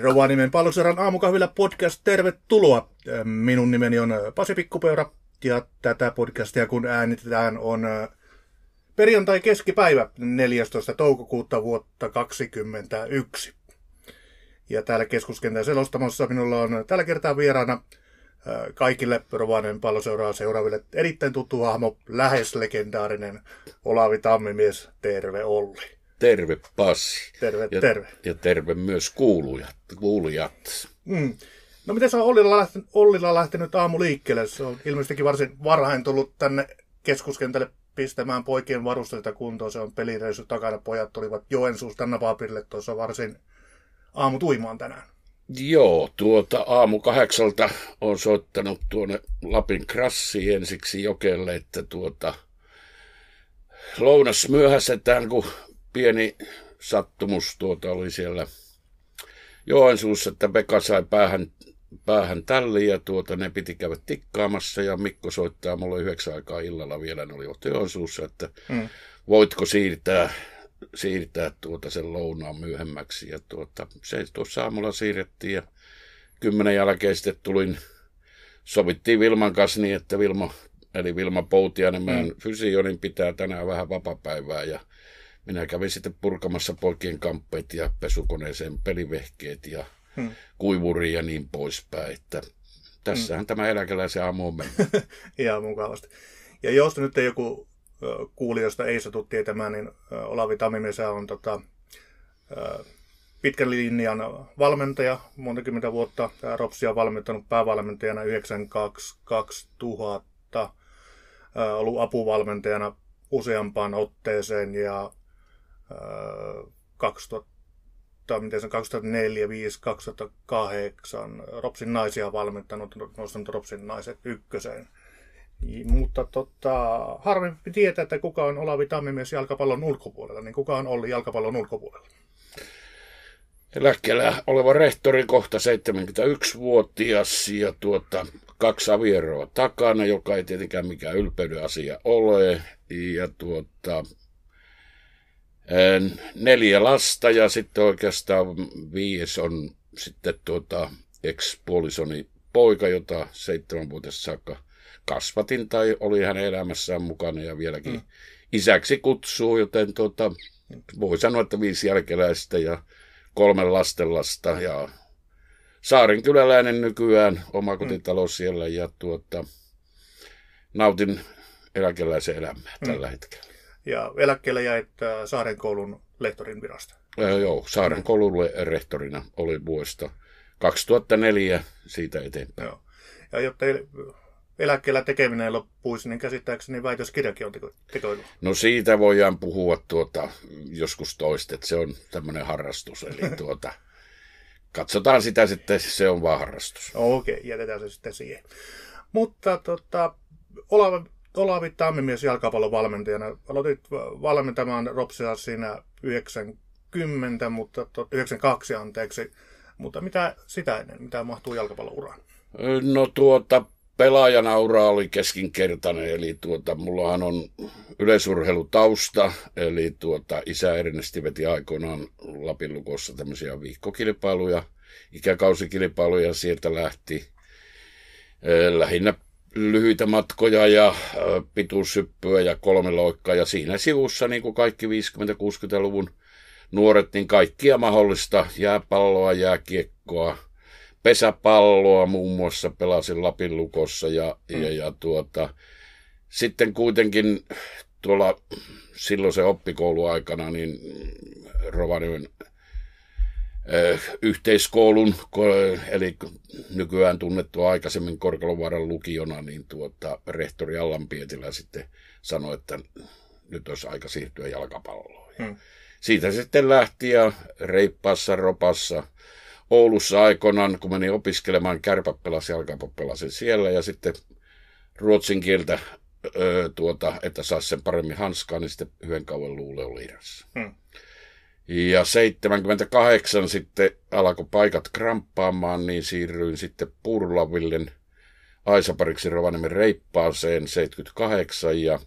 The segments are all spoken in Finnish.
Rovaniemen palloseran aamukahvilla podcast, tervetuloa. Minun nimeni on Pasi Pikkupeura ja tätä podcastia kun äänitetään on perjantai keskipäivä 14. toukokuuta vuotta 2021. Ja täällä keskuskentän selostamassa minulla on tällä kertaa vieraana kaikille Rovaniemen palloseuraa seuraaville erittäin tuttu hahmo, lähes legendaarinen Olavi Tammimies. Terve Olli. Terve Passi. Terve, ja, terve. Ja terve myös kuulujat. kuulijat. Mm. No miten se on Ollilla lähtenyt, Ollilla lähtenyt aamu liikkeelle? Se on ilmeisestikin varsin varhain tullut tänne keskuskentälle pistämään poikien varusteita kuntoon. Se on pelireissu takana. Pojat tulivat Joensuusta napaapirille tuossa varsin aamu tuimaan tänään. Joo, tuota aamu kahdeksalta on soittanut tuonne Lapin krassiin ensiksi Jokelle, että tuota lounas myöhästetään, kun pieni sattumus tuota oli siellä Joensuussa, että Pekka sai päähän, päähän tälli ja tuota, ne piti käydä tikkaamassa ja Mikko soittaa mulle yhdeksän aikaa illalla vielä, ne olivat Joensuussa, että mm. voitko siirtää, siirtää tuota sen lounaan myöhemmäksi ja tuota, se tuossa aamulla siirrettiin ja kymmenen jälkeen sitten tulin, sovittiin Vilman kanssa niin, että Vilma, eli Vilma Poutiainen, mm. fysionin pitää tänään vähän vapapäivää ja minä kävin sitten purkamassa poikien kamppeet ja pesukoneeseen pelivehkeet ja hmm. kuivuri ja niin poispäin. Että tässähän hmm. tämä eläkeläisen aamu on mennyt. Ihan mukavasti. Ja jos nyt joku kuulijoista ei satu tietämään, niin Olavi Tamimesä on tota, pitkän linjan valmentaja, monta kymmentä vuotta. Tämä Ropsi on valmentanut päävalmentajana 92-2000, ollut apuvalmentajana useampaan otteeseen ja 2000, miten se 2004, 5, 2008 Ropsin naisia valmentanut, nostanut Ropsin naiset ykköseen. Mutta tota, harvempi tietää, että kuka on Olavi Tammimies jalkapallon ulkopuolella, niin kuka on Olli jalkapallon ulkopuolella? Eläkkeellä oleva rehtori kohta 71-vuotias ja tuota, kaksi avieroa takana, joka ei tietenkään mikään ylpeyden asia ole. Ja tuota, neljä lasta ja sitten oikeastaan viides on sitten tuota ex-puolisoni poika, jota seitsemänvuotias saakka kasvatin tai oli hänen elämässään mukana ja vieläkin mm. isäksi kutsuu, joten tuota, voi sanoa, että viisi jälkeläistä ja kolme lastenlasta ja Saarenkyläläinen nykyään, oma kotitalo mm. siellä ja tuota, nautin eläkeläisen elämää mm. tällä hetkellä ja eläkkeelle jäit Saaren koulun lehtorin virasta. Ja, joo, Saaren koulun rehtorina oli vuodesta 2004 siitä eteenpäin. Joo. Ja jotta eläkkeellä tekeminen loppuisi, niin käsittääkseni väitöskirjakin on tekoilu. No siitä voidaan puhua tuota, joskus toista, että se on tämmöinen harrastus. Eli tuota, katsotaan sitä sitten, se on vaan harrastus. Okei, okay, jätetään se sitten siihen. Mutta tota, Olavi, Olavi Tammimies jalkapallon valmentajana. Aloitit valmentamaan Ropsia siinä 90, mutta 92 anteeksi. Mutta mitä sitä ennen, mitä mahtuu jalkapallon uraan? No tuota, pelaajana ura oli keskinkertainen, eli tuota, mullahan on yleisurheilutausta, eli tuota, isä Ernesti veti aikoinaan Lapin lukossa tämmöisiä viikkokilpailuja, ikäkausikilpailuja, sieltä lähti lähinnä lyhyitä matkoja ja pituussyppyä ja kolme loikkaa. Ja siinä sivussa, niin kuin kaikki 50-60-luvun nuoret, niin kaikkia mahdollista jääpalloa, jääkiekkoa, pesäpalloa muun muassa pelasin Lapin lukossa ja, mm. ja, ja tuota, sitten kuitenkin tuolla silloin se oppikouluaikana, niin Rovaniemen yhteiskoulun, eli nykyään tunnettu aikaisemmin Korkelovaaran lukiona, niin tuota, rehtori Allan Pietilä sitten sanoi, että nyt olisi aika siirtyä jalkapalloon. Hmm. Siitä sitten lähti ja reippaassa ropassa Oulussa aikoinaan, kun menin opiskelemaan, kärpä pelasi siellä ja sitten ruotsin kieltä, tuota, että saisi sen paremmin hanskaa, niin sitten yhden kauan luule oli Hmm. Ja 78 sitten alkoi paikat kramppaamaan, niin siirryin sitten Purlavillen Aisapariksi Rovaniemen reippaaseen 78 ja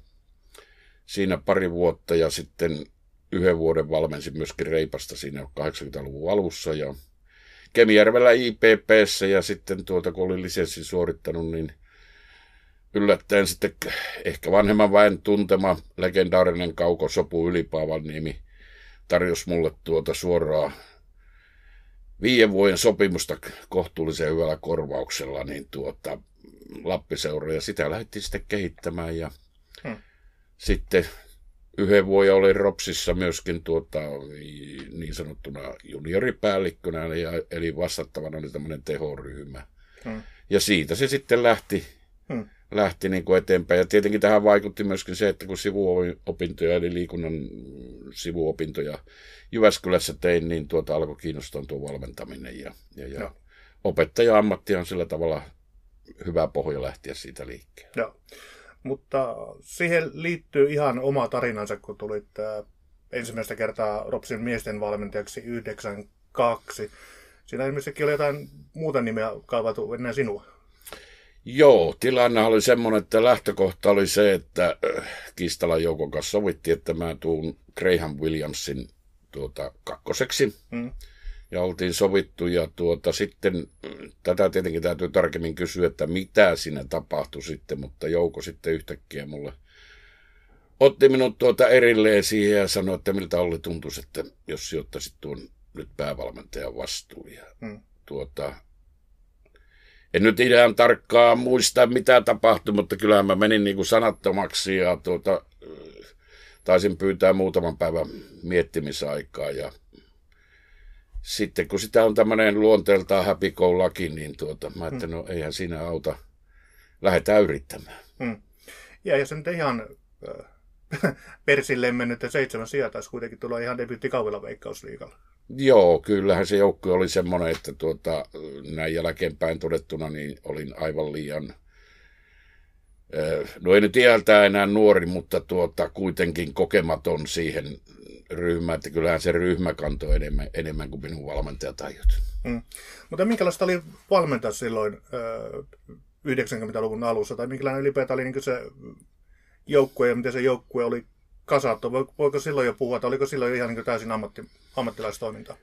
siinä pari vuotta ja sitten yhden vuoden valmensin myöskin reipasta siinä 80-luvun alussa ja Kemijärvellä IPPssä ja sitten tuota, kun olin lisenssin suorittanut, niin yllättäen sitten ehkä vanhemman väen tuntema legendaarinen kauko Sopu Ylipaavan nimi tarjosi mulle tuota suoraa viiden vuoden sopimusta kohtuullisen hyvällä korvauksella, niin tuota, Lappiseura, ja sitä lähdettiin sitten kehittämään, ja hmm. sitten yhden vuoden olin Ropsissa myöskin tuota, niin sanottuna junioripäällikkönä, eli, eli vastattavana oli tämmöinen tehoryhmä. Hmm. Ja siitä se sitten lähti, hmm. Lähti niin kuin eteenpäin. Ja tietenkin tähän vaikutti myöskin se, että kun sivuopintoja, eli liikunnan sivuopintoja Jyväskylässä tein, niin tuota alkoi kiinnostaa tuo valmentaminen. Ja, ja, ja no. opettaja-ammatti on sillä tavalla hyvä pohja lähteä siitä liikkeelle. Joo. Mutta siihen liittyy ihan oma tarinansa, kun tulit ensimmäistä kertaa Ropsin miesten valmentajaksi 92. Siinä ilmeisesti oli jotain muuta nimeä kaivatu ennen sinua. Joo, tilanne oli semmoinen, että lähtökohta oli se, että äh, Kistalan joukon kanssa sovittiin, että mä tuun Graham Williamsin tuota, kakkoseksi. Mm ja oltiin sovittu. Ja tuota, sitten tätä tietenkin täytyy tarkemmin kysyä, että mitä siinä tapahtui sitten, mutta Jouko sitten yhtäkkiä mulle otti minut tuota erilleen siihen ja sanoi, että miltä oli tuntuisi, että jos sijoittaisit tuon nyt päävalmentajan vastuun. Ja hmm. tuota, en nyt ihan tarkkaan muista, mitä tapahtui, mutta kyllähän mä menin niin kuin sanattomaksi ja tuota, taisin pyytää muutaman päivän miettimisaikaa ja sitten kun sitä on tämmöinen luonteeltaan happy go lucky, niin tuota, mä että no eihän siinä auta, lähdetään yrittämään. Hmm. Ja jos nyt ihan äh, persilleen mennyt, että seitsemän sijaa taisi kuitenkin tulla ihan debyyttikaudella veikkausliikalla. Joo, kyllähän se joukkue oli semmoinen, että tuota, näin jälkeenpäin todettuna niin olin aivan liian, no ei nyt iältä enää nuori, mutta tuota, kuitenkin kokematon siihen ryhmä, että kyllähän se ryhmä kantoi enemmän, enemmän kuin minun valmentajatajut. Mm. Mutta minkälaista oli valmentaa silloin äh, 90-luvun alussa, tai minkälainen ylipäätään oli niin se joukkue ja miten se joukkue oli kasattu? Voiko silloin jo puhua, että oliko silloin jo ihan niin täysin ammatti, ammattilaistoimintaa?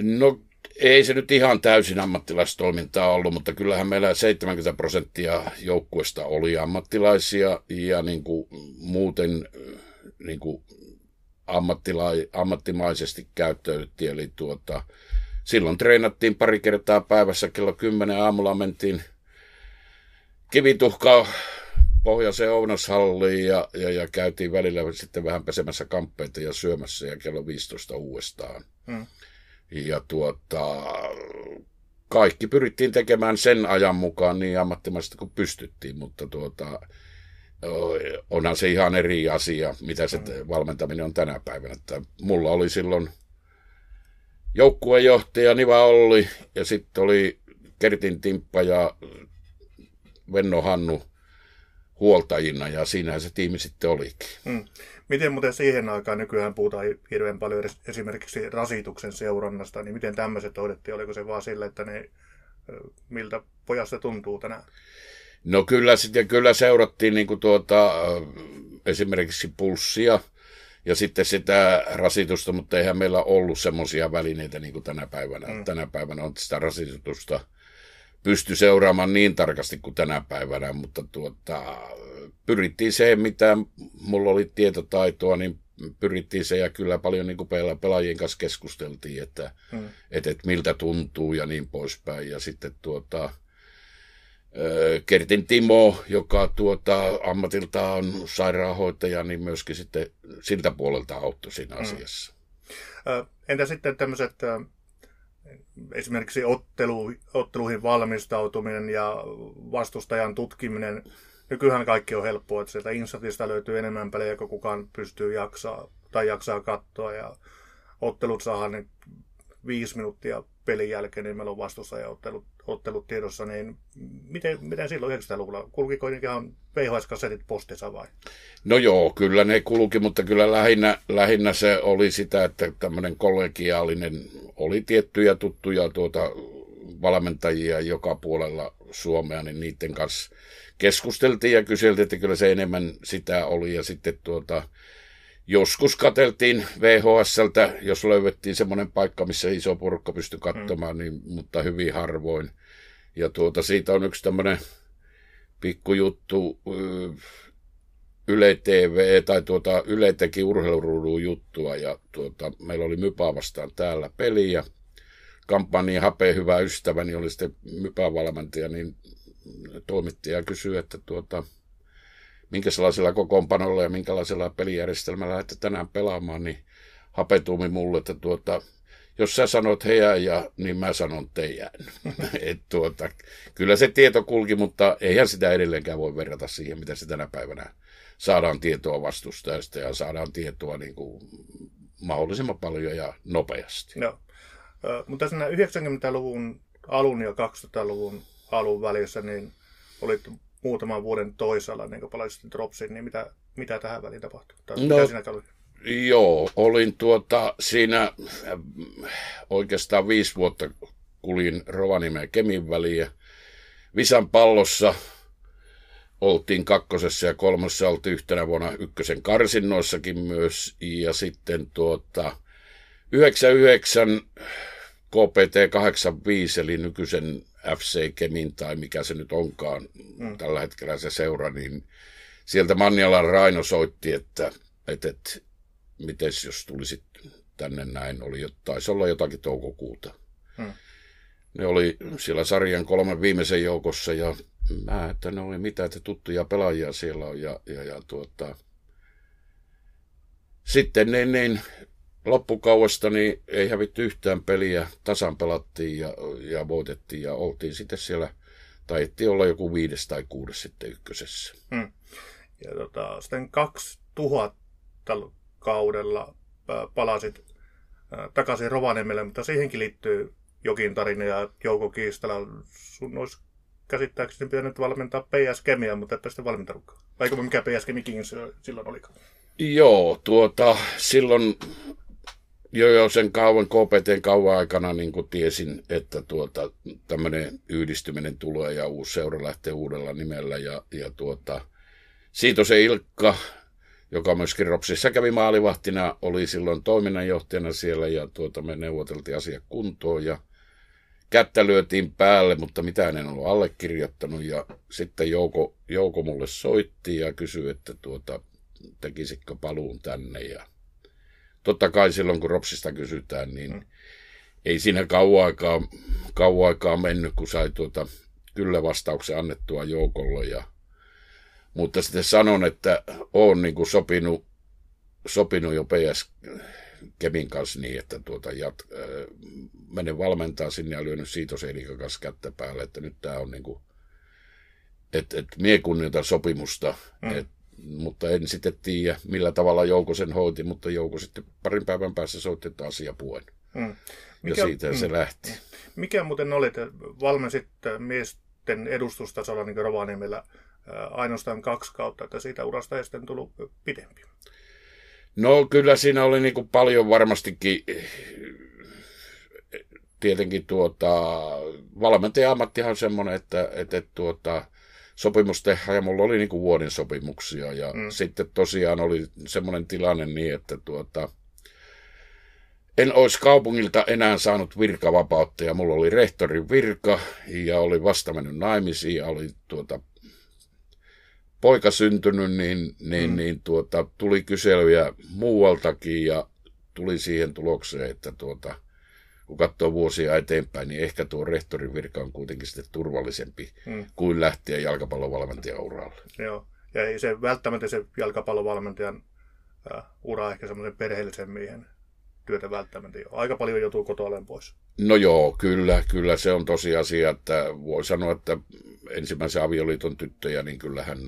No ei se nyt ihan täysin ammattilaistoimintaa ollut, mutta kyllähän meillä 70 prosenttia joukkueesta oli ammattilaisia ja niin kuin muuten niin kuin ammattilai, ammattimaisesti käyttäydyttiin. Eli tuota, silloin treenattiin pari kertaa päivässä, kello 10 aamulla mentiin kivituhkaa pohjoiseen Ounashalliin ja, ja, ja, käytiin välillä sitten vähän pesemässä kamppeita ja syömässä ja kello 15 uudestaan. Hmm. Ja tuota, kaikki pyrittiin tekemään sen ajan mukaan niin ammattimaisesti kuin pystyttiin, mutta tuota, onhan se ihan eri asia, mitä se valmentaminen on tänä päivänä. Että mulla oli silloin joukkuejohtaja Niva Olli ja sitten oli Kertin Timppa ja Venno Hannu huoltajina ja siinähän se tiimi sitten olikin. Hmm. Miten muuten siihen aikaan nykyään puhutaan hirveän paljon esimerkiksi rasituksen seurannasta, niin miten tämmöiset hoidettiin? Oliko se vaan sille, että ne, miltä pojasta tuntuu tänään? No kyllä, sitten kyllä seurattiin niin kuin tuota, esimerkiksi pulssia ja sitten sitä rasitusta, mutta eihän meillä ollut semmoisia välineitä niin kuin tänä päivänä. Mm. Tänä päivänä on sitä rasitusta pysty seuraamaan niin tarkasti kuin tänä päivänä, mutta tuota, pyrittiin se, mitä mulla oli tietotaitoa, niin pyrittiin se ja kyllä paljon niin kuin pelaajien kanssa keskusteltiin, että, mm. että, että miltä tuntuu ja niin poispäin. Ja sitten tuota, Kertin Timo, joka tuota, ammatilta on sairaanhoitaja, niin myöskin sitten siltä puolelta auttoi siinä mm. asiassa. Entä sitten tämmöiset esimerkiksi ottelu, otteluihin valmistautuminen ja vastustajan tutkiminen? Nykyään kaikki on helppoa, että sieltä Insatista löytyy enemmän pelejä kuin kukaan pystyy jaksaa tai jaksaa katsoa ja ottelut saadaan viisi minuuttia pelin jälkeen, niin meillä on vastustajaottelut ottelut tiedossa, niin miten, miten silloin 90-luvulla? Kulkiko ihan VHS-kasetit postissa vai? No joo, kyllä ne kulki, mutta kyllä lähinnä, lähinnä se oli sitä, että tämmöinen kollegiaalinen, oli tiettyjä tuttuja tuota valmentajia joka puolella Suomea, niin niiden kanssa keskusteltiin ja kyseltiin, että kyllä se enemmän sitä oli. Ja sitten tuota, joskus kateltiin VHSltä, jos löydettiin semmoinen paikka, missä iso porukka pystyi katsomaan, mm. niin, mutta hyvin harvoin. Ja tuota, siitä on yksi tämmöinen pikkujuttu, Yle TV, tai tuota, Yle teki urheiluruudun juttua, ja tuota, meillä oli Mypä vastaan täällä peli, ja kampanjan Hape hyvä ystäväni oli sitten Mypä-valmentaja, niin toimittaja kysyi, että tuota, minkälaisella kokoonpanolla ja minkälaisella pelijärjestelmällä lähdette tänään pelaamaan, niin hapetuumi mulle, että tuota, jos sä sanot heidän ja niin mä sanon teidän. Et tuota, kyllä se tieto kulki, mutta eihän sitä edelleenkään voi verrata siihen, mitä se tänä päivänä saadaan tietoa vastustajasta ja saadaan tietoa niin kuin mahdollisimman paljon ja nopeasti. No. Mutta siinä 90-luvun alun ja 2000-luvun alun välissä, niin olit muutaman vuoden toisella, niin kun palasit Dropsiin, niin mitä, mitä tähän väliin tapahtui? Tai no, mitä sinä? Joo, olin tuota siinä äh, oikeastaan viisi vuotta kulin Rovaniemen ja Kemin väliä. Visan pallossa oltiin kakkosessa ja kolmosessa oltiin yhtenä vuonna ykkösen karsinnoissakin myös. Ja sitten tuota 99 KPT 85 eli nykyisen FC Kemin tai mikä se nyt onkaan mm. tällä hetkellä se seura, niin sieltä Mannialan Raino soitti, että, että, että mites jos tulisit tänne näin, oli, taisi olla jotakin toukokuuta. Hmm. Ne oli siellä sarjan kolmen viimeisen joukossa ja mä, että ne oli mitä, että tuttuja pelaajia siellä on ja, ja, ja tuota, sitten ne, niin loppukauesta niin ei hävitty yhtään peliä, tasan pelattiin ja, ja voitettiin ja oltiin sitten siellä, taidettiin olla joku viides tai kuudes sitten ykkösessä. Hmm. Ja tota, sitten 2000 kaudella palasit takaisin Rovaniemelle, mutta siihenkin liittyy jokin tarina ja Jouko Kiistala. Sun olisi käsittääkseni pitänyt valmentaa PS Kemia, mutta et sitten valmentanutkaan. Vaikka mikä PS Kemi Kings silloin olikaan? Joo, tuota, silloin jo, jo sen kauan, KPTn kauan aikana niin kuin tiesin, että tuota, tämmöinen yhdistyminen tulee ja uusi seura lähtee uudella nimellä. Ja, ja tuota, siitä se Ilkka joka myöskin Ropsissa kävi maalivahtina, oli silloin toiminnanjohtajana siellä ja tuota, me neuvoteltiin asia kuntoon ja kättä lyötiin päälle, mutta mitään en ollut allekirjoittanut ja sitten Jouko, Jouko mulle soitti ja kysyi, että tuota, tekisikö paluun tänne ja totta kai silloin kun Ropsista kysytään, niin mm. ei siinä kauan aikaa, kauan aikaa mennyt, kun sai tuota, kyllä vastauksen annettua Joukolle ja mutta sitten sanon, että olen niin kuin sopinut, sopinut jo PS Kemin kanssa niin, että tuota jat, äh, menen valmentaa sinne ja lyönyt Siitosen kanssa kättä päälle, että nyt tämä on niin kuin, että et mie kunnioitan sopimusta, mm. et, mutta en sitten tiedä, millä tavalla Jouko sen hoiti, mutta Jouko sitten parin päivän päässä soitti, että asia puen. Mm. Mikä, ja siitä mm, se lähti. Mikä muuten oli, että valmensit miesten edustustasolla niin Rovaniemellä ainoastaan kaksi kautta, että siitä urasta ei sitten tullut pidempi. No kyllä siinä oli niin kuin paljon varmastikin tietenkin tuota, valmentajan ammattihan on semmoinen, että, että, että tuota, sopimus tehdään ja mulla oli niin kuin vuoden sopimuksia ja mm. sitten tosiaan oli semmoinen tilanne niin, että tuota, en olisi kaupungilta enää saanut virkavapautta ja mulla oli rehtorin virka ja oli vasta mennyt naimisiin ja oli tuota, poika syntynyt, niin, niin, mm. niin tuota, tuli kyselyjä muualtakin ja tuli siihen tulokseen, että tuota, kun katsoo vuosia eteenpäin, niin ehkä tuo rehtorin virka on kuitenkin sitten turvallisempi mm. kuin lähteä jalkapallovalmentajan uralle. Joo, ja ei se välttämättä se jalkapallovalmentajan äh, ura ehkä semmoisen perheellisen miehen työtä välttämättä ole. Aika paljon joutuu kotoa pois. No joo, kyllä, kyllä se on tosiasia, että voi sanoa, että ensimmäisen avioliiton tyttöjä, niin kyllähän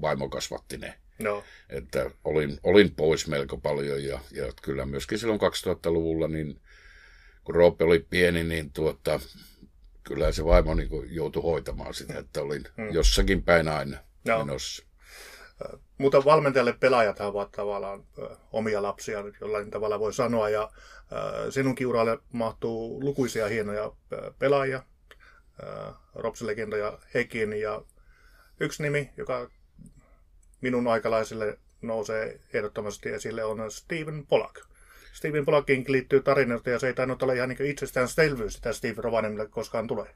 vaimo kasvatti ne. No. Että olin, olin pois melko paljon ja, ja kyllä myöskin silloin 2000-luvulla, niin kun Roope oli pieni, niin tuota, kyllä se vaimo niin joutui hoitamaan sitä, että olin hmm. jossakin päin aina no. menossa. Mutta valmentajalle pelaajat ovat tavallaan omia lapsia, jollain tavalla voi sanoa, ja sinunkin uralle mahtuu lukuisia hienoja pelaajia, Ropsi-legenda ja Hekin, ja yksi nimi, joka minun aikalaisille nousee ehdottomasti esille, on Steven Pollack. Steven Pollackin liittyy tarinoita ja se ei tainnut olla ihan niin itsestäänselvyys, että Steven Rovanemille koskaan tulee.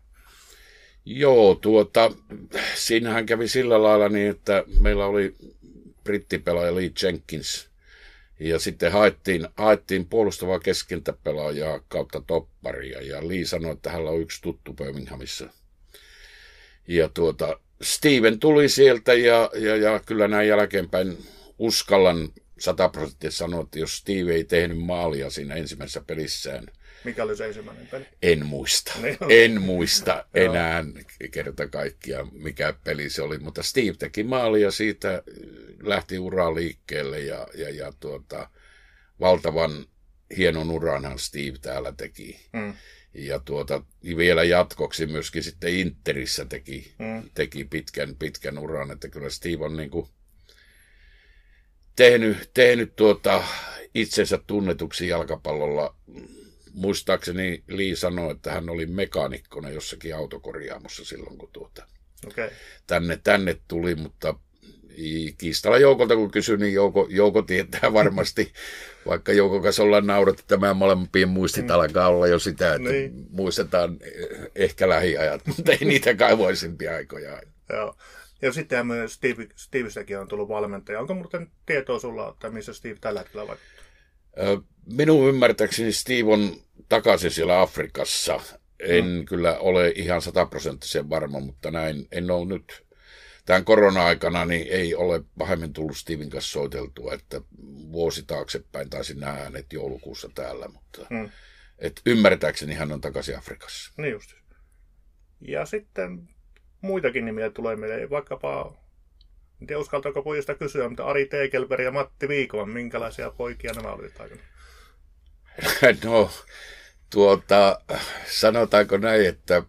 Joo, tuota, siinähän kävi sillä lailla niin, että meillä oli brittipelaaja Lee Jenkins, ja sitten haettiin, haettiin puolustavaa keskentäpelaajaa kautta topparia, ja Lee sanoi, että hänellä on yksi tuttu Birminghamissa. Ja tuota, Steven tuli sieltä, ja, ja, ja kyllä näin jälkeenpäin uskallan sataprosenttisesti sanoa, että jos Steve ei tehnyt maalia siinä ensimmäisessä pelissään – mikä oli se ensimmäinen peli? En muista. Niin en muista enää kerta kaikkiaan, mikä peli se oli. Mutta Steve teki maalia siitä, lähti uraa liikkeelle ja, ja, ja tuota, valtavan hienon uranhan Steve täällä teki. Mm. Ja tuota, vielä jatkoksi myöskin sitten Interissä teki, mm. teki pitkän, pitkän uran, että kyllä Steve on niin kuin tehnyt, tehnyt tuota itsensä tunnetuksi jalkapallolla muistaakseni Lee sanoi, että hän oli mekaanikkona jossakin autokorjaamossa silloin, kun tuota, okay. tänne, tänne tuli, mutta kiistalla Joukolta kun kysyin, niin Jouko, Jouko tietää varmasti, vaikka Jouko kanssa ollaan naurattu, tämä molempien muistit mm. alkaa olla jo sitä, että niin. muistetaan ehkä lähiajat, mutta ei niitä kaivoisimpia aikoja. Joo. Ja sitten Steve, Stevestäkin on tullut valmentaja. Onko muuten tietoa sulla, että missä Steve tällä hetkellä vaikuttaa? Minun ymmärtääkseni Steve on takaisin siellä Afrikassa. En mm. kyllä ole ihan sataprosenttisen varma, mutta näin en ole nyt tämän korona-aikana niin ei ole pahemmin tullut Steven kanssa soiteltua, että vuosi taaksepäin taisin nähdä hänet joulukuussa täällä, mutta mm. et ymmärtääkseni hän on takaisin Afrikassa. Niin just. Ja sitten muitakin nimiä tulee meille, vaikkapa, en tiedä uskaltaako pojista kysyä, mutta Ari Teekelberg ja Matti Viikoman, minkälaisia poikia nämä olivat aikana? No, tuota, sanotaanko näin, että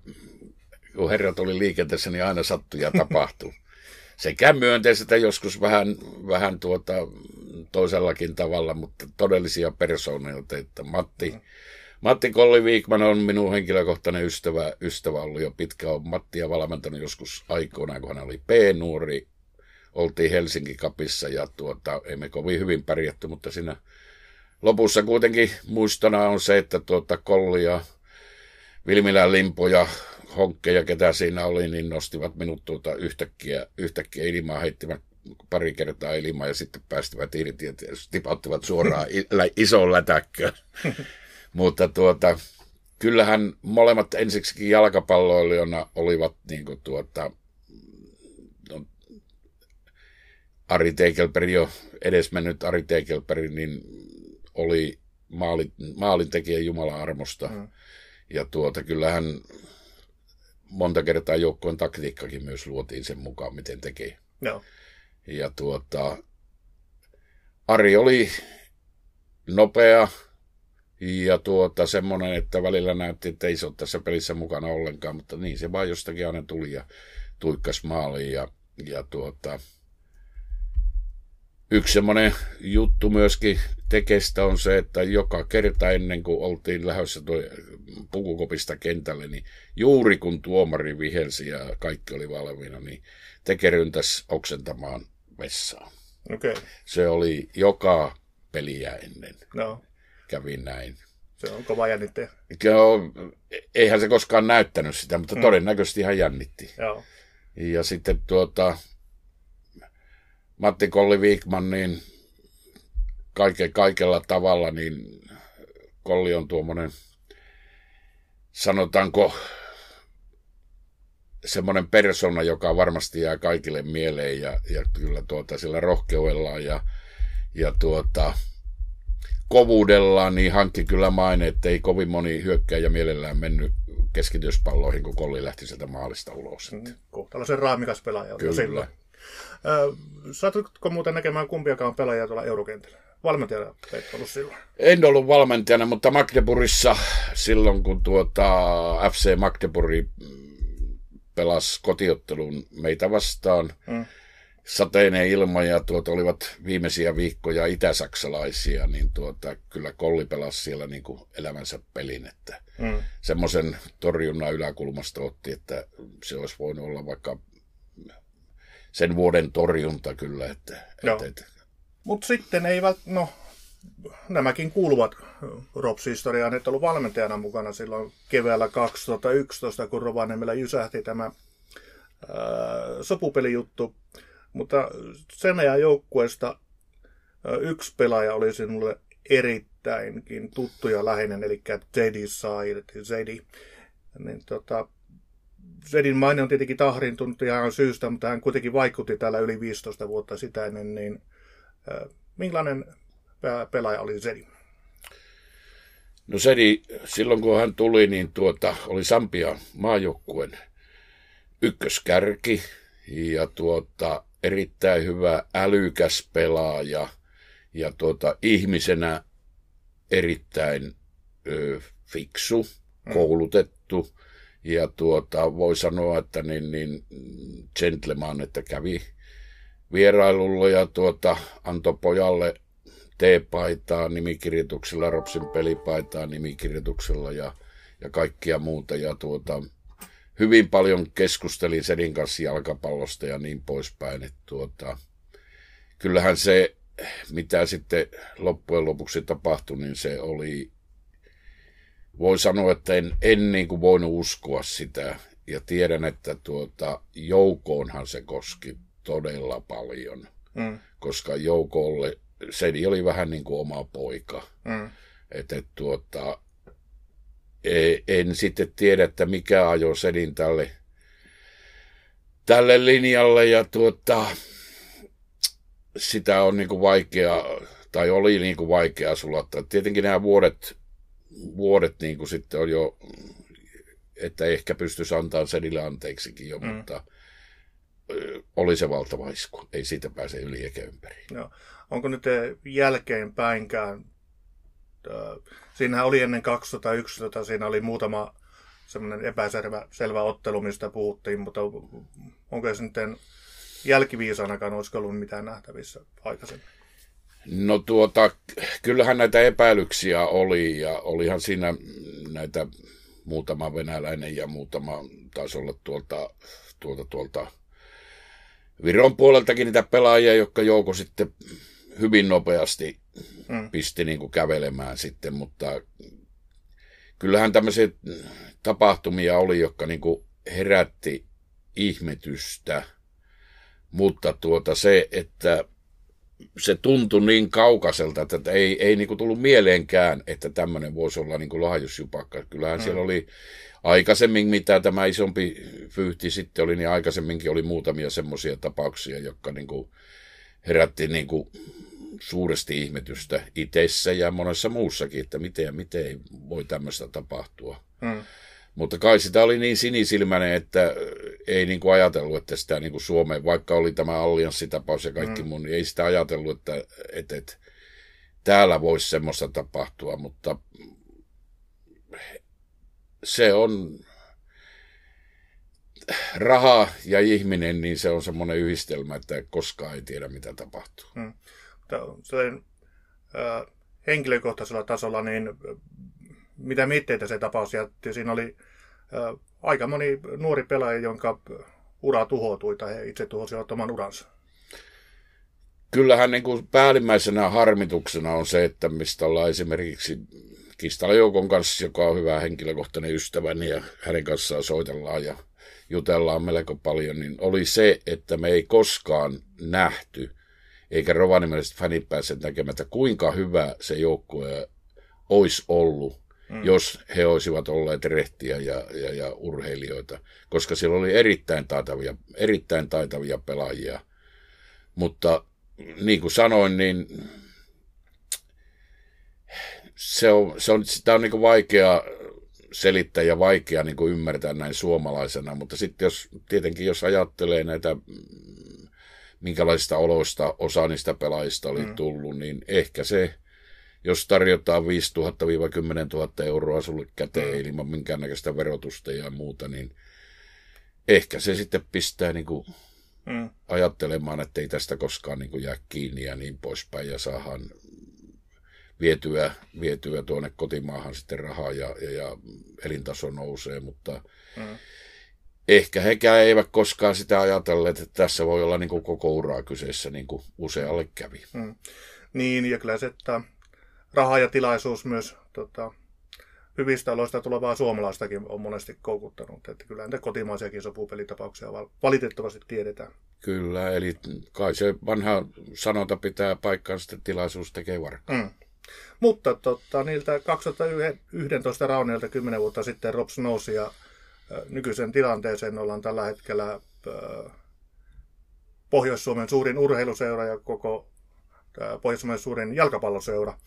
kun herrat oli liikenteessä, niin aina sattuja tapahtuu. Sekä myönteisestä joskus vähän, vähän tuota, toisellakin tavalla, mutta todellisia persoonioita, että Matti, mm. Matti Kolli Viikman on minun henkilökohtainen ystävä, ystävä ollut jo pitkä. Olen Mattia valmentanut joskus aikoinaan, kun hän oli P-nuori. Oltiin Helsinki Kapissa ja tuota, emme kovin hyvin pärjätty, mutta siinä lopussa kuitenkin muistona on se, että tuota Kolli ja Vilmilän Limpo ja Honkkeja, ketä siinä oli, niin nostivat minut tuota yhtäkkiä, yhtäkkiä ilmaa, heittivät pari kertaa ilmaa ja sitten päästivät irti ja tipauttivat suoraan isoon lätäkköön. Mutta tuota, kyllähän molemmat ensiksikin jalkapalloilijana olivat niin kuin tuota, no, Ari Teikelberg jo edesmennyt Ari Teikelberg, niin oli maali, maalintekijä Jumalan armosta. Mm. Ja tuota, kyllähän monta kertaa joukkojen taktiikkakin myös luotiin sen mukaan, miten teki. No. Ja tuota, Ari oli nopea ja tuota, semmoinen, että välillä näytti, että ei se ole tässä pelissä mukana ollenkaan, mutta niin se vaan jostakin aina tuli ja tuikkas maaliin. Ja, ja tuota, Yksi semmoinen juttu myöskin tekestä on se, että joka kerta ennen kuin oltiin lähdössä tuo pukukopista kentälle, niin juuri kun tuomari vihelsi ja kaikki oli valmiina, niin teke ryntäs oksentamaan vessaan. Okay. Se oli joka peliä ennen. No. Kävi näin. Se on kova jännittäjä. Joo, eihän se koskaan näyttänyt sitä, mutta mm. todennäköisesti ihan jännitti. Joo. Ja sitten tuota, Matti Kolli Viikman, niin kaike, kaikella tavalla, niin Kolli on tuommoinen, sanotaanko, semmoinen persona, joka varmasti jää kaikille mieleen ja, ja kyllä tuota, sillä rohkeudellaan ja, ja tuota, kovuudellaan niin hankki kyllä maine, että ei kovin moni hyökkäjä mielellään mennyt keskityspalloihin, kun Kolli lähti sieltä maalista ulos. Mm, kohtalaisen raamikas pelaaja. Kyllä. Silloin. Satutko muuten näkemään kumpiakaan pelaajia tuolla eurokentällä? Valmentajana et ollut silloin? En ollut valmentajana, mutta Magdeburgissa silloin, kun tuota FC Magdeburg pelasi kotiottelun meitä vastaan, hmm. Sateinen ilma ja tuota olivat viimeisiä viikkoja itäsaksalaisia, niin tuota, kyllä Kolli pelasi siellä niin kuin elämänsä pelin, että hmm. semmoisen torjunnan yläkulmasta otti, että se olisi voinut olla vaikka sen vuoden torjunta kyllä, että, että, että Mutta sitten ei vält... no, nämäkin kuuluvat Rops-historiaan, että ollut valmentajana mukana silloin keväällä 2011, kun Rovaniemellä jysähti tämä ää, sopupelijuttu. Mutta sen ajan joukkueesta yksi pelaaja oli sinulle erittäinkin tuttu ja läheinen, eli Zedi Said, Zedi. Niin tota, Zedin maine on tietenkin tahrintunut ihan syystä, mutta hän kuitenkin vaikutti täällä yli 15 vuotta sitä ennen, niin äh, millainen pelaaja oli Zedi? No Zedi, silloin kun hän tuli, niin tuota, oli Sampia maajoukkueen ykköskärki ja tuota, erittäin hyvä älykäs pelaaja ja tuota, ihmisenä erittäin ö, fiksu, mm. koulutettu ja tuota, voi sanoa, että niin, niin gentleman, että kävi vierailulla ja tuota, antoi pojalle T-paitaa nimikirjoituksella, Ropsin pelipaitaa nimikirjoituksella ja, ja kaikkia muuta. Ja tuota, hyvin paljon keskustelin Sedin kanssa jalkapallosta ja niin poispäin. Että tuota, kyllähän se, mitä sitten loppujen lopuksi tapahtui, niin se oli, voi sanoa, että en, en niin kuin voinut uskoa sitä. Ja tiedän, että tuota, joukoonhan se koski todella paljon, mm. koska joukolle Sedi oli vähän niin kuin oma poika. Mm. Että et, tuota, en sitten tiedä, että mikä ajo Sedin tälle, tälle linjalle ja tuota, sitä on niin kuin vaikea, tai oli niin kuin vaikea sulattaa. Tietenkin nämä vuodet, vuodet niin kuin sitten on jo, että ehkä pystyisi antamaan Sedille anteeksikin jo, mm. mutta oli se valtava isku. Ei siitä pääse yli eikä ympäri. No. Onko nyt jälkeenpäinkään, siinähän oli ennen 2011, siinä oli muutama semmoinen epäselvä selvä ottelu, mistä puhuttiin, mutta onko se nyt jälkiviisanakaan olisiko ollut mitään nähtävissä aikaisemmin? No tuota, kyllähän näitä epäilyksiä oli ja olihan siinä näitä muutama venäläinen ja muutama taisi olla tuolta, tuolta, tuolta Viron puoleltakin niitä pelaajia, jotka jouko sitten hyvin nopeasti mm. pisti niin kuin kävelemään sitten, mutta kyllähän tämmöisiä tapahtumia oli, jotka niin kuin herätti ihmetystä, mutta tuota se, että se tuntui niin kaukaiselta, että ei, ei niin kuin tullut mieleenkään, että tämmöinen voisi olla niin kuin lahjusjupakka. Kyllähän mm. siellä oli aikaisemmin, mitä tämä isompi fyyhti sitten oli, niin aikaisemminkin oli muutamia semmoisia tapauksia, jotka niin kuin herätti niin kuin suuresti ihmetystä itsessä ja monessa muussakin, että miten, miten voi tämmöistä tapahtua. Mm. Mutta kai sitä oli niin sinisilmäinen, että ei niin kuin ajatellut, että sitä niin kuin Suomeen, vaikka oli tämä allianssitapaus ja kaikki mm. mun, niin ei sitä ajatellut, että, että, että täällä voisi semmoista tapahtua, mutta se on raha ja ihminen, niin se on semmoinen yhdistelmä, että koskaan ei tiedä, mitä tapahtuu. Hmm. Äh, henkilökohtaisella tasolla, niin mitä mietteitä se tapaus jätti? Siinä oli äh, aika moni nuori pelaaja, jonka ura tuhoutui tai he itse tuhosivat oman uransa. Kyllähän niin kuin päällimmäisenä harmituksena on se, että mistä ollaan esimerkiksi Kistala Joukon kanssa, joka on hyvä henkilökohtainen ystäväni ja hänen kanssaan soitellaan ja jutellaan melko paljon, niin oli se, että me ei koskaan nähty, eikä rovaniemelliset fanit päässeet näkemään, että kuinka hyvä se joukkue olisi ollut, mm. jos he olisivat olleet rehtiä ja, ja, ja urheilijoita, koska siellä oli erittäin taitavia, erittäin taitavia pelaajia. Mutta niin kuin sanoin, niin se on, se on, sitä on niin vaikea selittää ja vaikea niin ymmärtää näin suomalaisena, mutta sitten jos, tietenkin jos ajattelee näitä, minkälaisista oloista osa niistä pelaajista oli mm. tullut, niin ehkä se, jos tarjotaan 5 000-10 000 euroa sulle käteen mm. ilman minkäännäköistä verotusta ja muuta, niin ehkä se sitten pistää niin kuin mm. ajattelemaan, että ei tästä koskaan niin kuin jää kiinni ja niin poispäin ja saadaan vietyä, vietyä tuonne kotimaahan sitten rahaa ja, ja, ja elintaso nousee, mutta mm. Ehkä hekään eivät koskaan sitä ajatelleet, että tässä voi olla niin kuin koko uraa kyseessä, niin kuin usealle kävi. Mm. Niin, ja kyllä se, että raha ja tilaisuus myös tota, hyvistä aloista tulevaa suomalaistakin on monesti koukuttanut. Että kyllä näitä kotimaisiakin sopupelitapauksia valitettavasti tiedetään. Kyllä, eli kai se vanha sanonta pitää paikkaansa, että tilaisuus tekee varkaa. Mm. Mutta totta, niiltä 2011 rauneilta 10 vuotta sitten Rops nousi ja nykyisen tilanteeseen ollaan tällä hetkellä Pohjois-Suomen suurin urheiluseura ja koko Pohjois-Suomen suurin jalkapalloseura.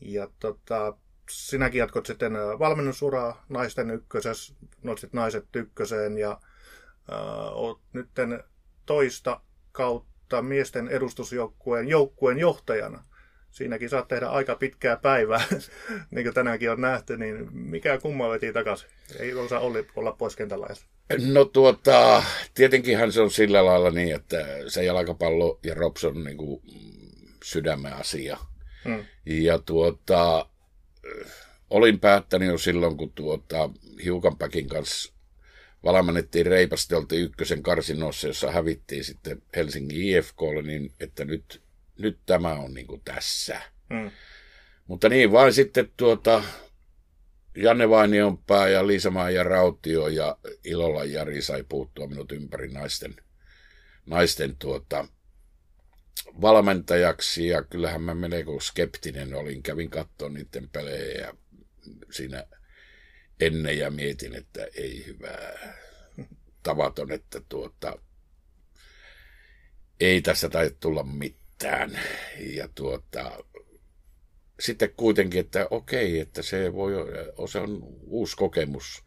Ja tota, sinäkin jatkot sitten valmennusuraa naisten ykkösessä, nostit naiset ykköseen ja äh, oot nyt toista kautta miesten edustusjoukkueen joukkueen johtajana. Siinäkin saat tehdä aika pitkää päivää, niin kuin tänäänkin on nähty, niin mikä kumma veti takaisin? Ei osaa olla pois kentällä edes. No tuota, tietenkinhän se on sillä lailla niin, että se jalkapallo ja Rops on niin kuin sydämen asia. Hmm. Ja tuota, olin päättänyt jo silloin, kun tuota, Hiukanpäkin kanssa valmennettiin reipasti, oltiin ykkösen karsinossa, jossa hävittiin sitten Helsingin IFKlle, niin että nyt, nyt tämä on niin kuin tässä. Hmm. Mutta niin vain sitten tuota, Janne Vainionpää ja Liisa ja Rautio ja Ilolla Jari sai puuttua minut ympäri naisten, naisten tuota, valmentajaksi ja kyllähän mä melko skeptinen olin. Kävin katsoa niiden pelejä ja siinä ennen ja mietin, että ei hyvää tavaton, että tuota, ei tässä tai tulla mitään. Ja tuota, sitten kuitenkin, että okei, että se, voi, se on uusi kokemus.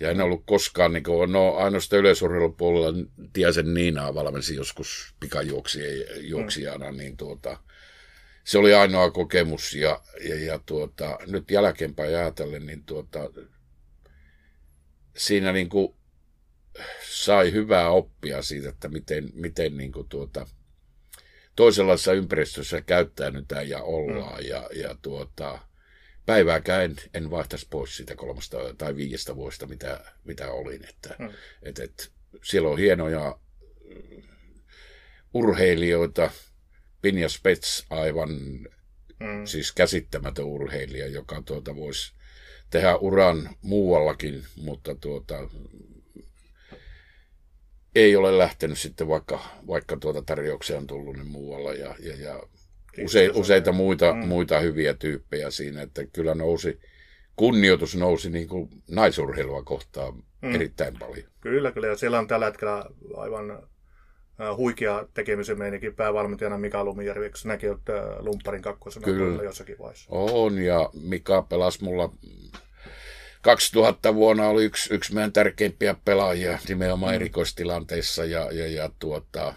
Ja en ollut koskaan, niin kuin, no ainoastaan yleisurheilupuolella Tiasen Niinaa valmensi joskus pikajuoksijana, niin tuota, se oli ainoa kokemus ja, ja, ja tuota, nyt jälkeenpäin ajatellen, niin tuota, siinä niin kuin sai hyvää oppia siitä, että miten, miten niin kuin tuota, toisenlaisessa ympäristössä käyttäydytään ja ollaan. Mm. Ja, ja tuota, päivääkään en, en vaihtaisi pois siitä kolmesta tai viidestä vuodesta, mitä, mitä olin. Että, mm. et, et, siellä on hienoja urheilijoita, Pinja Spets aivan mm. siis käsittämätön urheilija, joka tuota voisi tehdä uran muuallakin, mutta tuota, ei ole lähtenyt sitten, vaikka, vaikka tuota tarjouksia on tullut niin muualla ja, ja, ja use, useita muita, mm. muita hyviä tyyppejä siinä, että kyllä nousi, kunnioitus nousi niin kuin naisurheilua kohtaan mm. erittäin paljon. Kyllä, kyllä. Ja siellä on tällä hetkellä aivan huikea tekemisen meininki päävalmentajana Mika Lumijärvi, eikö näkin olet Lumpparin kakkosena kyllä. jossakin vaiheessa? On, ja Mika pelasi mulla 2000 vuonna oli yksi, yksi meidän tärkeimpiä pelaajia nimenomaan mm. erikoistilanteissa ja, ja, ja tuota,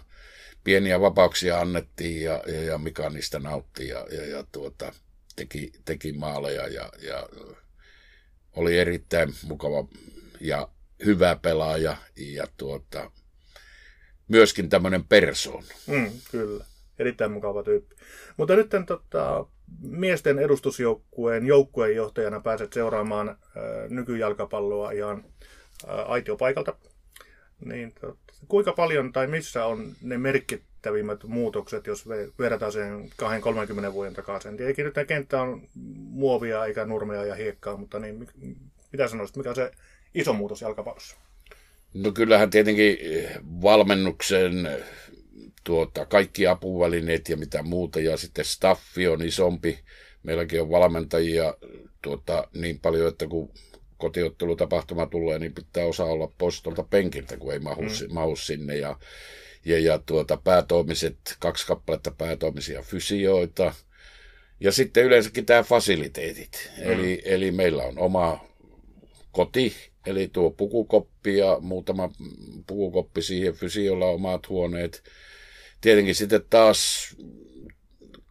pieniä vapauksia annettiin ja, ja, ja Mika niistä nautti ja, ja, ja tuota, teki, teki maaleja ja, ja oli erittäin mukava ja hyvä pelaaja ja tuota, myöskin tämmöinen persoon. Mm, kyllä, erittäin mukava tyyppi. Mutta nyt tota, miesten edustusjoukkueen joukkueenjohtajana pääset seuraamaan äh, nykyjalkapalloa ihan äh, aitiopaikalta. Niin, tot, kuinka paljon tai missä on ne merkittävimmät muutokset, jos verrataan sen 20-30 vuoden takaisin? Tietenkin nyt kenttä on muovia eikä nurmea ja hiekkaa, mutta niin, mitä sanoisit, mikä on se iso muutos jalkapallossa? No kyllähän tietenkin valmennuksen tuota, kaikki apuvälineet ja mitä muuta, ja sitten staffi on isompi. Meilläkin on valmentajia tuota, niin paljon, että kun kotiottelutapahtuma tulee, niin pitää osaa olla pois tuolta penkiltä, kun ei mahu, mm. mahu sinne. Ja, ja, ja tuota, päätoimiset, kaksi kappaletta päätoimisia fysioita. Ja sitten yleensäkin tämä fasiliteetit. Mm. Eli, eli meillä on oma koti, eli tuo pukukoppi ja muutama pukukoppi siihen, fysiolla omat huoneet tietenkin sitten taas,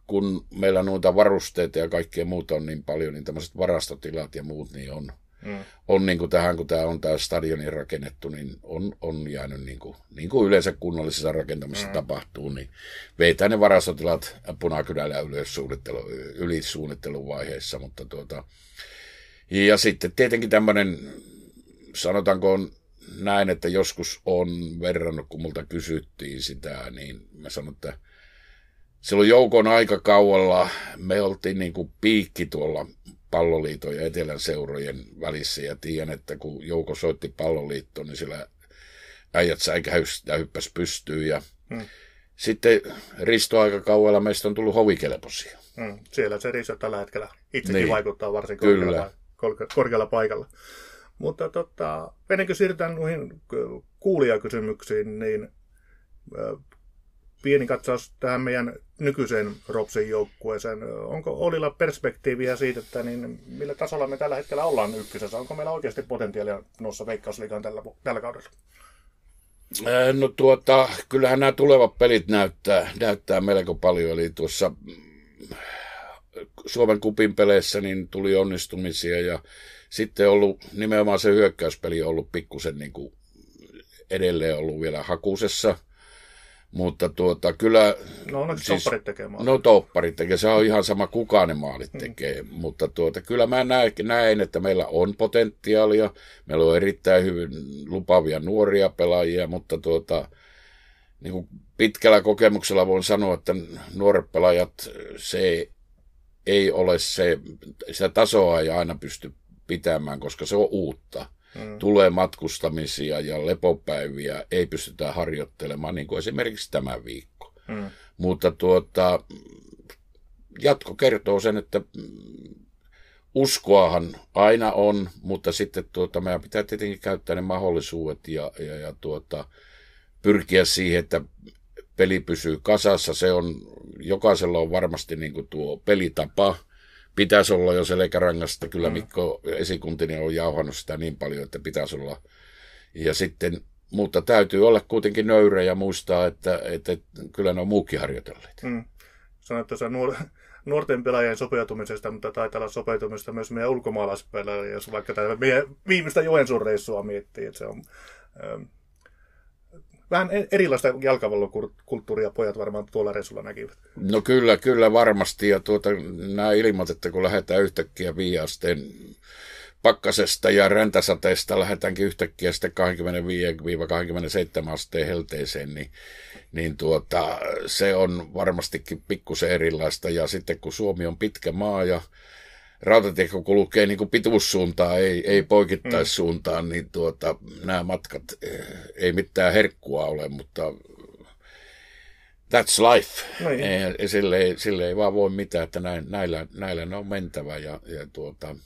kun meillä noita varusteita ja kaikkea muuta on niin paljon, niin tämmöiset varastotilat ja muut, niin on, mm. on niin kuin tähän, kun tämä on tämä stadioni rakennettu, niin on, on jäänyt niin kuin, niin kuin yleensä kunnallisessa rakentamisessa mm. tapahtuu, niin veitää ne varastotilat punakynällä ylisuunnittelun vaiheessa, mutta tuota, ja sitten tietenkin tämmöinen, sanotaanko on näin, että joskus on verrannut, kun multa kysyttiin sitä, niin mä sanon, että silloin joukon aikakaudella me oltiin niin kuin piikki tuolla palloliiton ja etelän seurojen välissä ja tiedän, että kun Jouko soitti palloliittoon, niin sillä äijät säikäystä hyppäs pystyyn ja hmm. sitten ristoaikakaudella meistä on tullut hovikelpoisia. Hmm. Siellä se risto tällä hetkellä itsekin niin. vaikuttaa varsin korkealla, korkealla paikalla. Mutta tota, ennen kuin siirrytään noihin kuulijakysymyksiin, niin pieni katsaus tähän meidän nykyiseen Ropsin joukkueeseen. Onko Olilla perspektiiviä siitä, että niin millä tasolla me tällä hetkellä ollaan ykkösessä? Onko meillä oikeasti potentiaalia noussa Veikkausliigaan tällä, tällä kaudella? No tuota, kyllähän nämä tulevat pelit näyttää, näyttää melko paljon. Eli tuossa mm, Suomen kupin peleissä niin tuli onnistumisia ja sitten ollut nimenomaan se hyökkäyspeli on ollut pikkusen niin kuin edelleen ollut vielä hakusessa – mutta tuota, kyllä... No onneksi siis, topparit tekee maalit. No topparit tekee, se on ihan sama kuka ne maalit mm. tekee. Mm. Mutta tuota, kyllä mä näen, näen, että meillä on potentiaalia. Meillä on erittäin hyvin lupavia nuoria pelaajia, mutta tuota, niin kuin pitkällä kokemuksella voin sanoa, että nuoret pelaajat, se ei ole se, sitä tasoa ei aina pysty pitämään, koska se on uutta mm. tulee matkustamisia ja lepopäiviä, ei pystytä harjoittelemaan, niin kuin esimerkiksi tämä viikko. Mm. Mutta tuota, jatko kertoo sen, että uskoahan aina on, mutta sitten tuota, meidän pitää tietenkin käyttää ne mahdollisuudet ja, ja, ja tuota, pyrkiä siihen, että peli pysyy kasassa. Se on, jokaisella on varmasti niin kuin tuo pelitapa, pitäisi olla jo selkärangasta. Kyllä mm. Mikko Esikuntinen on jauhannut sitä niin paljon, että pitäisi olla. Ja sitten, mutta täytyy olla kuitenkin nöyrä ja muistaa, että, että kyllä ne on muukin harjoitelleet. Mm. Sanoit tuossa nuor- nuorten pelaajien sopeutumisesta, mutta taitaa olla sopeutumista myös meidän ulkomaalaispelaajia, jos vaikka tätä meidän viimeistä Joensuun reissua miettii, että se on ähm, vähän e- erilaista jalkapallokulttuuria pojat varmaan tuolla reissulla näkivät. No kyllä, kyllä varmasti. Ja tuota, nämä ilmat, että kun lähdetään yhtäkkiä viiasteen pakkasesta ja räntäsateesta lähdetäänkin yhtäkkiä sitten 25-27 asteen helteeseen, niin, niin tuota, se on varmastikin pikkusen erilaista. Ja sitten kun Suomi on pitkä maa ja rautatie, kun kulkee niin kuin pituussuuntaan, ei, ei poikittaissuuntaan, mm. niin tuota, nämä matkat eh, ei mitään herkkua ole, mutta that's life. No ei, sille, ei, sille ei vaan voi mitään, että näin, näillä, näillä ne on mentävä ja, ja tuota,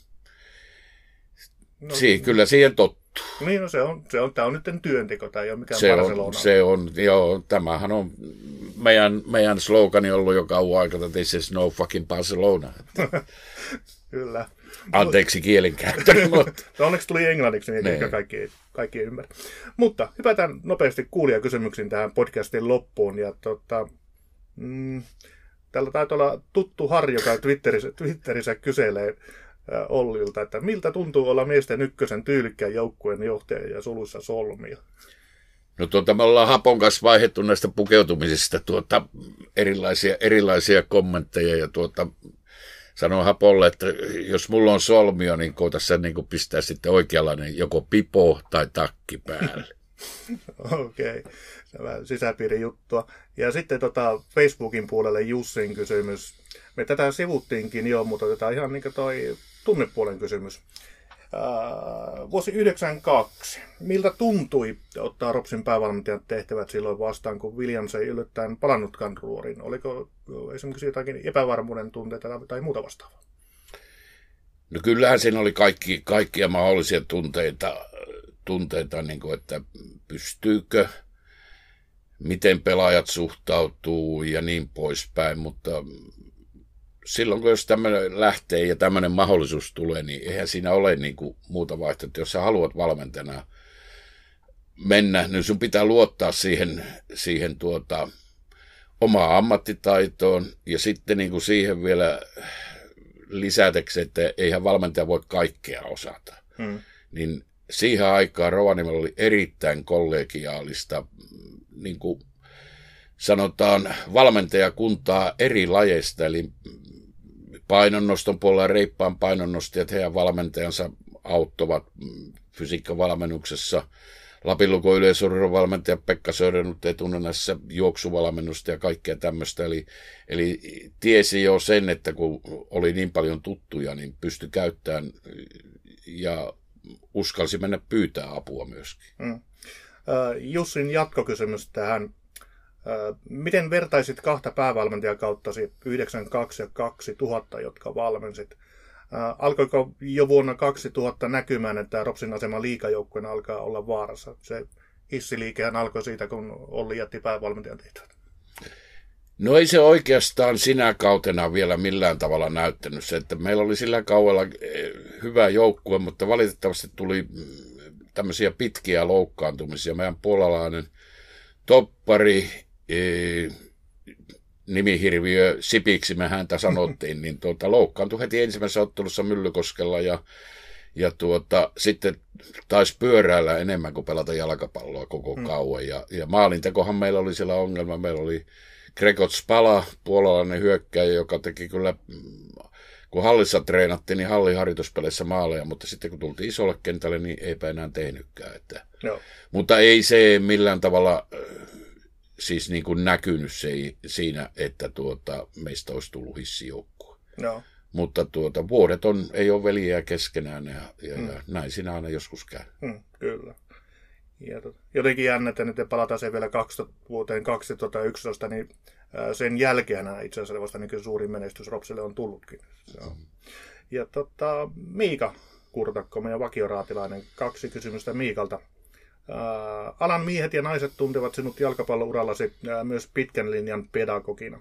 no, si, kyllä siihen tottuu. Niin, no se on, se on, tämä on nyt työnteko, tämä ei ole mikään se On, se on, joo, tämähän on meidän, meidän slogani ollut jo kauan aikaa, että this is no fucking Barcelona. Kyllä. Anteeksi kielenkäyttö. mutta... no onneksi tuli englanniksi, niin ehkä kaikki, kaikki ei ymmärrä. Mutta hypätään nopeasti kuulijakysymyksiin tähän podcastin loppuun. Ja tota, mm, täällä taitaa olla tuttu Harri, joka Twitterissä, Twitterissä kyselee Ollilta, että miltä tuntuu olla miesten ykkösen tyylikkään joukkueen johtaja ja sulussa solmia. No tuota, me ollaan Hapon kanssa vaihdettu näistä pukeutumisista tuota, erilaisia, erilaisia kommentteja ja tuota, sanoin Hapolle, että jos mulla on solmio, niin koita sen niin kuin pistää sitten oikeanlainen joko pipo tai takki päälle. Okei, okay. sisäpiirin juttua. Ja sitten tota Facebookin puolelle Jussin kysymys. Me tätä sivuttiinkin jo, mutta tätä ihan niin kuin toi tunnepuolen kysymys. Äh, vuosi 92. Miltä tuntui ottaa Ropsin päävalmentajan tehtävät silloin vastaan, kun Williams ei yllättäen palannutkaan ruoriin? Oliko esimerkiksi jotakin epävarmuuden tunteita tai muuta vastaavaa? No kyllähän siinä oli kaikki, kaikkia mahdollisia tunteita, tunteita niin kuin, että pystyykö, miten pelaajat suhtautuu ja niin poispäin, mutta silloin kun jos tämmöinen lähtee ja tämmöinen mahdollisuus tulee, niin eihän siinä ole niin kuin muuta vaihtoehtoa. Jos sä haluat valmentajana mennä, niin sun pitää luottaa siihen, siihen tuota, omaa ammattitaitoon ja sitten niin kuin siihen vielä lisäteksi, että eihän valmentaja voi kaikkea osata. Hmm. Niin siihen aikaan Rovaniemellä oli erittäin kollegiaalista niin kuin sanotaan valmentajakuntaa eri lajeista, eli painonnoston puolella reippaan painonnostajat, heidän valmentajansa auttavat fysiikkavalmennuksessa, Lapin yleisurheilun valmentaja Pekka Sörenut ei tunne näissä juoksuvalmennusta ja kaikkea tämmöistä. Eli, eli tiesi jo sen, että kun oli niin paljon tuttuja, niin pystyi käyttämään ja uskalsi mennä pyytää apua myöskin. Mm. Jussin jatkokysymys tähän. Miten vertaisit kahta päävalmentajakauttasi 92 ja 2000, jotka valmensit? Alkoiko jo vuonna 2000 näkymään, että Ropsin asema liikajoukkueena alkaa olla vaarassa? Se hissiliikehän alkoi siitä, kun Olli jätti päävalmentajan tehtävät. No ei se oikeastaan sinä kautena vielä millään tavalla näyttänyt se, että meillä oli sillä kauella eh, hyvä joukkue, mutta valitettavasti tuli mm, tämmöisiä pitkiä loukkaantumisia. Meidän puolalainen toppari, eh, nimihirviö Sipiksi me häntä sanottiin, niin tuota, loukkaantui heti ensimmäisessä ottelussa Myllykoskella ja, ja tuota, sitten taisi pyöräillä enemmän kuin pelata jalkapalloa koko mm. kauan. Ja, ja maalintekohan meillä oli siellä ongelma. Meillä oli Gregor Spala, puolalainen hyökkäjä, joka teki kyllä, kun hallissa treenattiin, niin halliharjoituspeleissä maaleja, mutta sitten kun tultiin isolle kentälle, niin eipä enää tehnytkään. Että. Joo. Mutta ei se millään tavalla siis niin kuin näkynyt se, siinä, että tuota, meistä olisi tullut hissijoukkue. No. Mutta tuota, vuodet on, ei ole veliä keskenään ja, ja, mm. ja näin siinä aina joskus käy. Mm, kyllä. Ja tot, jotenkin jännä, että nyt palataan se vielä 2000, vuoteen 2011, niin sen jälkeen itse asiassa vasta niin suurin menestys Ropsille on tullutkin. Mm. Ja tota, Miika Kurtakko, meidän vakioraatilainen, kaksi kysymystä Miikalta. Alan miehet ja naiset tuntevat sinut jalkapallourallasi myös pitkän linjan pedagogina.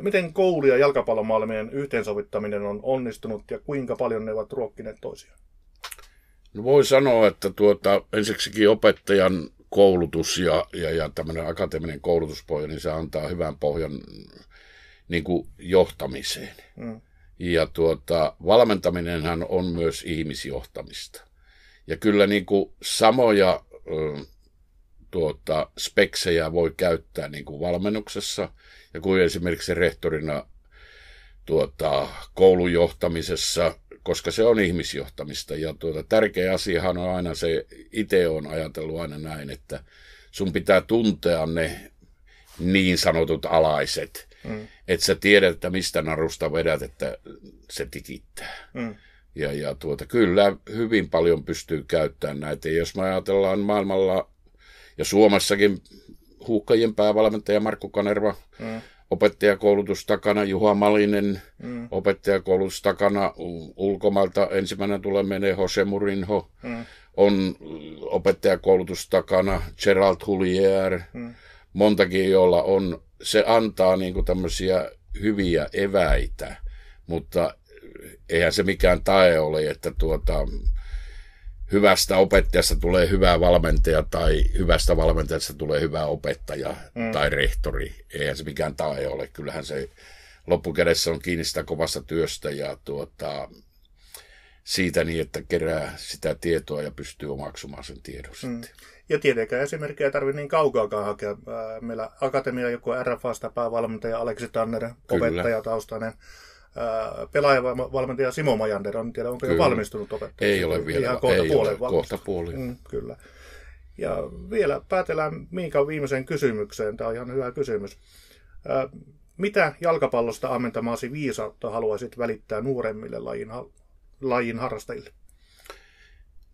miten koulu- ja jalkapallomaailmien yhteensovittaminen on onnistunut ja kuinka paljon ne ovat ruokkineet toisiaan? No voi sanoa, että tuota, ensiksikin opettajan koulutus ja, ja, ja tämmöinen akateeminen koulutuspohja, niin se antaa hyvän pohjan niin kuin johtamiseen. Mm. Ja tuota, valmentaminenhan on myös ihmisjohtamista. Ja kyllä niin kuin samoja tuota, speksejä voi käyttää niin kuin valmennuksessa ja kuin esimerkiksi rehtorina tuota, koulun johtamisessa koska se on ihmisjohtamista. Ja tuota, tärkeä asiahan on aina se, itse on ajatellut aina näin, että sun pitää tuntea ne niin sanotut alaiset, mm. että sä tiedät, että mistä narusta vedät, että se tikittää. Mm. Ja, ja tuota, kyllä hyvin paljon pystyy käyttämään näitä. Ja jos me ajatellaan maailmalla ja Suomessakin huuhkajien päävalmentaja Markku Kanerva, mm opettajakoulutus takana, Juha Malinen, mm. opettajakoulutus takana, ulkomailta ensimmäinen tulee menee Jose Murinho, mm. on opettajakoulutus takana, Gerald Hulier, mm. montakin, joilla on, se antaa niin kuin tämmöisiä hyviä eväitä, mutta eihän se mikään tae ole, että tuota, hyvästä opettajasta tulee hyvä valmentaja tai hyvästä valmentajasta tulee hyvä opettaja mm. tai rehtori. Eihän se mikään tae ole. Kyllähän se loppukädessä on kiinni sitä kovasta työstä ja tuota, siitä niin, että kerää sitä tietoa ja pystyy omaksumaan sen tiedon mm. sitten. Ja tietenkään esimerkkejä ei tarvitse niin kaukaakaan hakea. Meillä Akatemia joku RFAsta päävalmentaja Aleksi Tanner, opettaja taustainen pelaajavalmentaja Simo Majander, en tiedä onko kyllä. jo valmistunut opettaja. Ei ole vielä. Ihan kohta ei puolen ole, kohta puoli. Mm, kyllä. Ja vielä päätellään Miikan viimeiseen kysymykseen. Tämä on ihan hyvä kysymys. Mitä jalkapallosta ammentamaasi viisautta haluaisit välittää nuoremmille lajin, lajin harrastajille?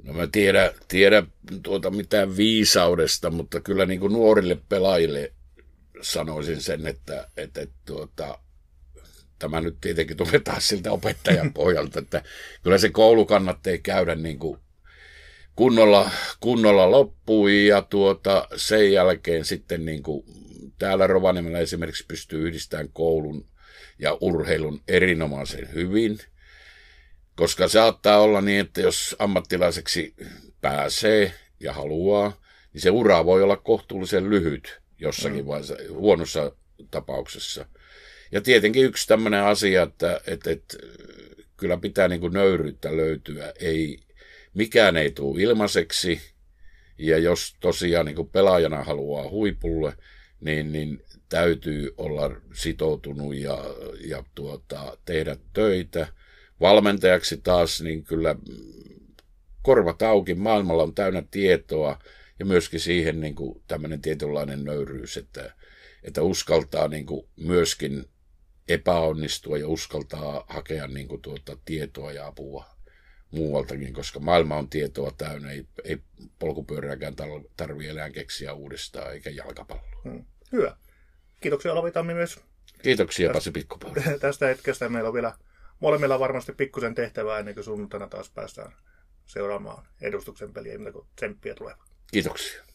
No mä tiedän, tiedä tuota mitään viisaudesta, mutta kyllä niin kuin nuorille pelaajille sanoisin sen, että, että, että tuota, tämä nyt tietenkin tulee taas siltä opettajan pohjalta, että kyllä se koulu kannattaa käydä niin kuin kunnolla, kunnolla loppuun ja tuota, sen jälkeen sitten niin kuin täällä Rovaniemellä esimerkiksi pystyy yhdistämään koulun ja urheilun erinomaisen hyvin, koska saattaa olla niin, että jos ammattilaiseksi pääsee ja haluaa, niin se ura voi olla kohtuullisen lyhyt jossakin mm. vaiheessa, huonossa tapauksessa. Ja tietenkin yksi tämmöinen asia, että, että, että kyllä pitää niin kuin nöyryyttä löytyä. Ei, mikään ei tule ilmaiseksi. Ja jos tosiaan niin kuin pelaajana haluaa huipulle, niin, niin täytyy olla sitoutunut ja, ja tuota, tehdä töitä. Valmentajaksi taas, niin kyllä korvat auki, maailmalla on täynnä tietoa ja myöskin siihen niin kuin tämmöinen tietynlainen nöyryys, että, että uskaltaa niin kuin myöskin epäonnistua ja uskaltaa hakea niin kuin tuota tietoa ja apua muualtakin, koska maailma on tietoa täynnä, ei, ei polkupyörääkään tarvitse enää keksiä uudestaan, eikä jalkapalloa. Hmm. Hyvä. Kiitoksia Olavi Tammi myös. Kiitoksia Pasi Pikkupöydä. Tästä hetkestä meillä on vielä molemmilla varmasti pikkusen tehtävää ennen kuin sunnuntaina taas päästään seuraamaan edustuksen peliä, kun tsemppiä tulee. Kiitoksia.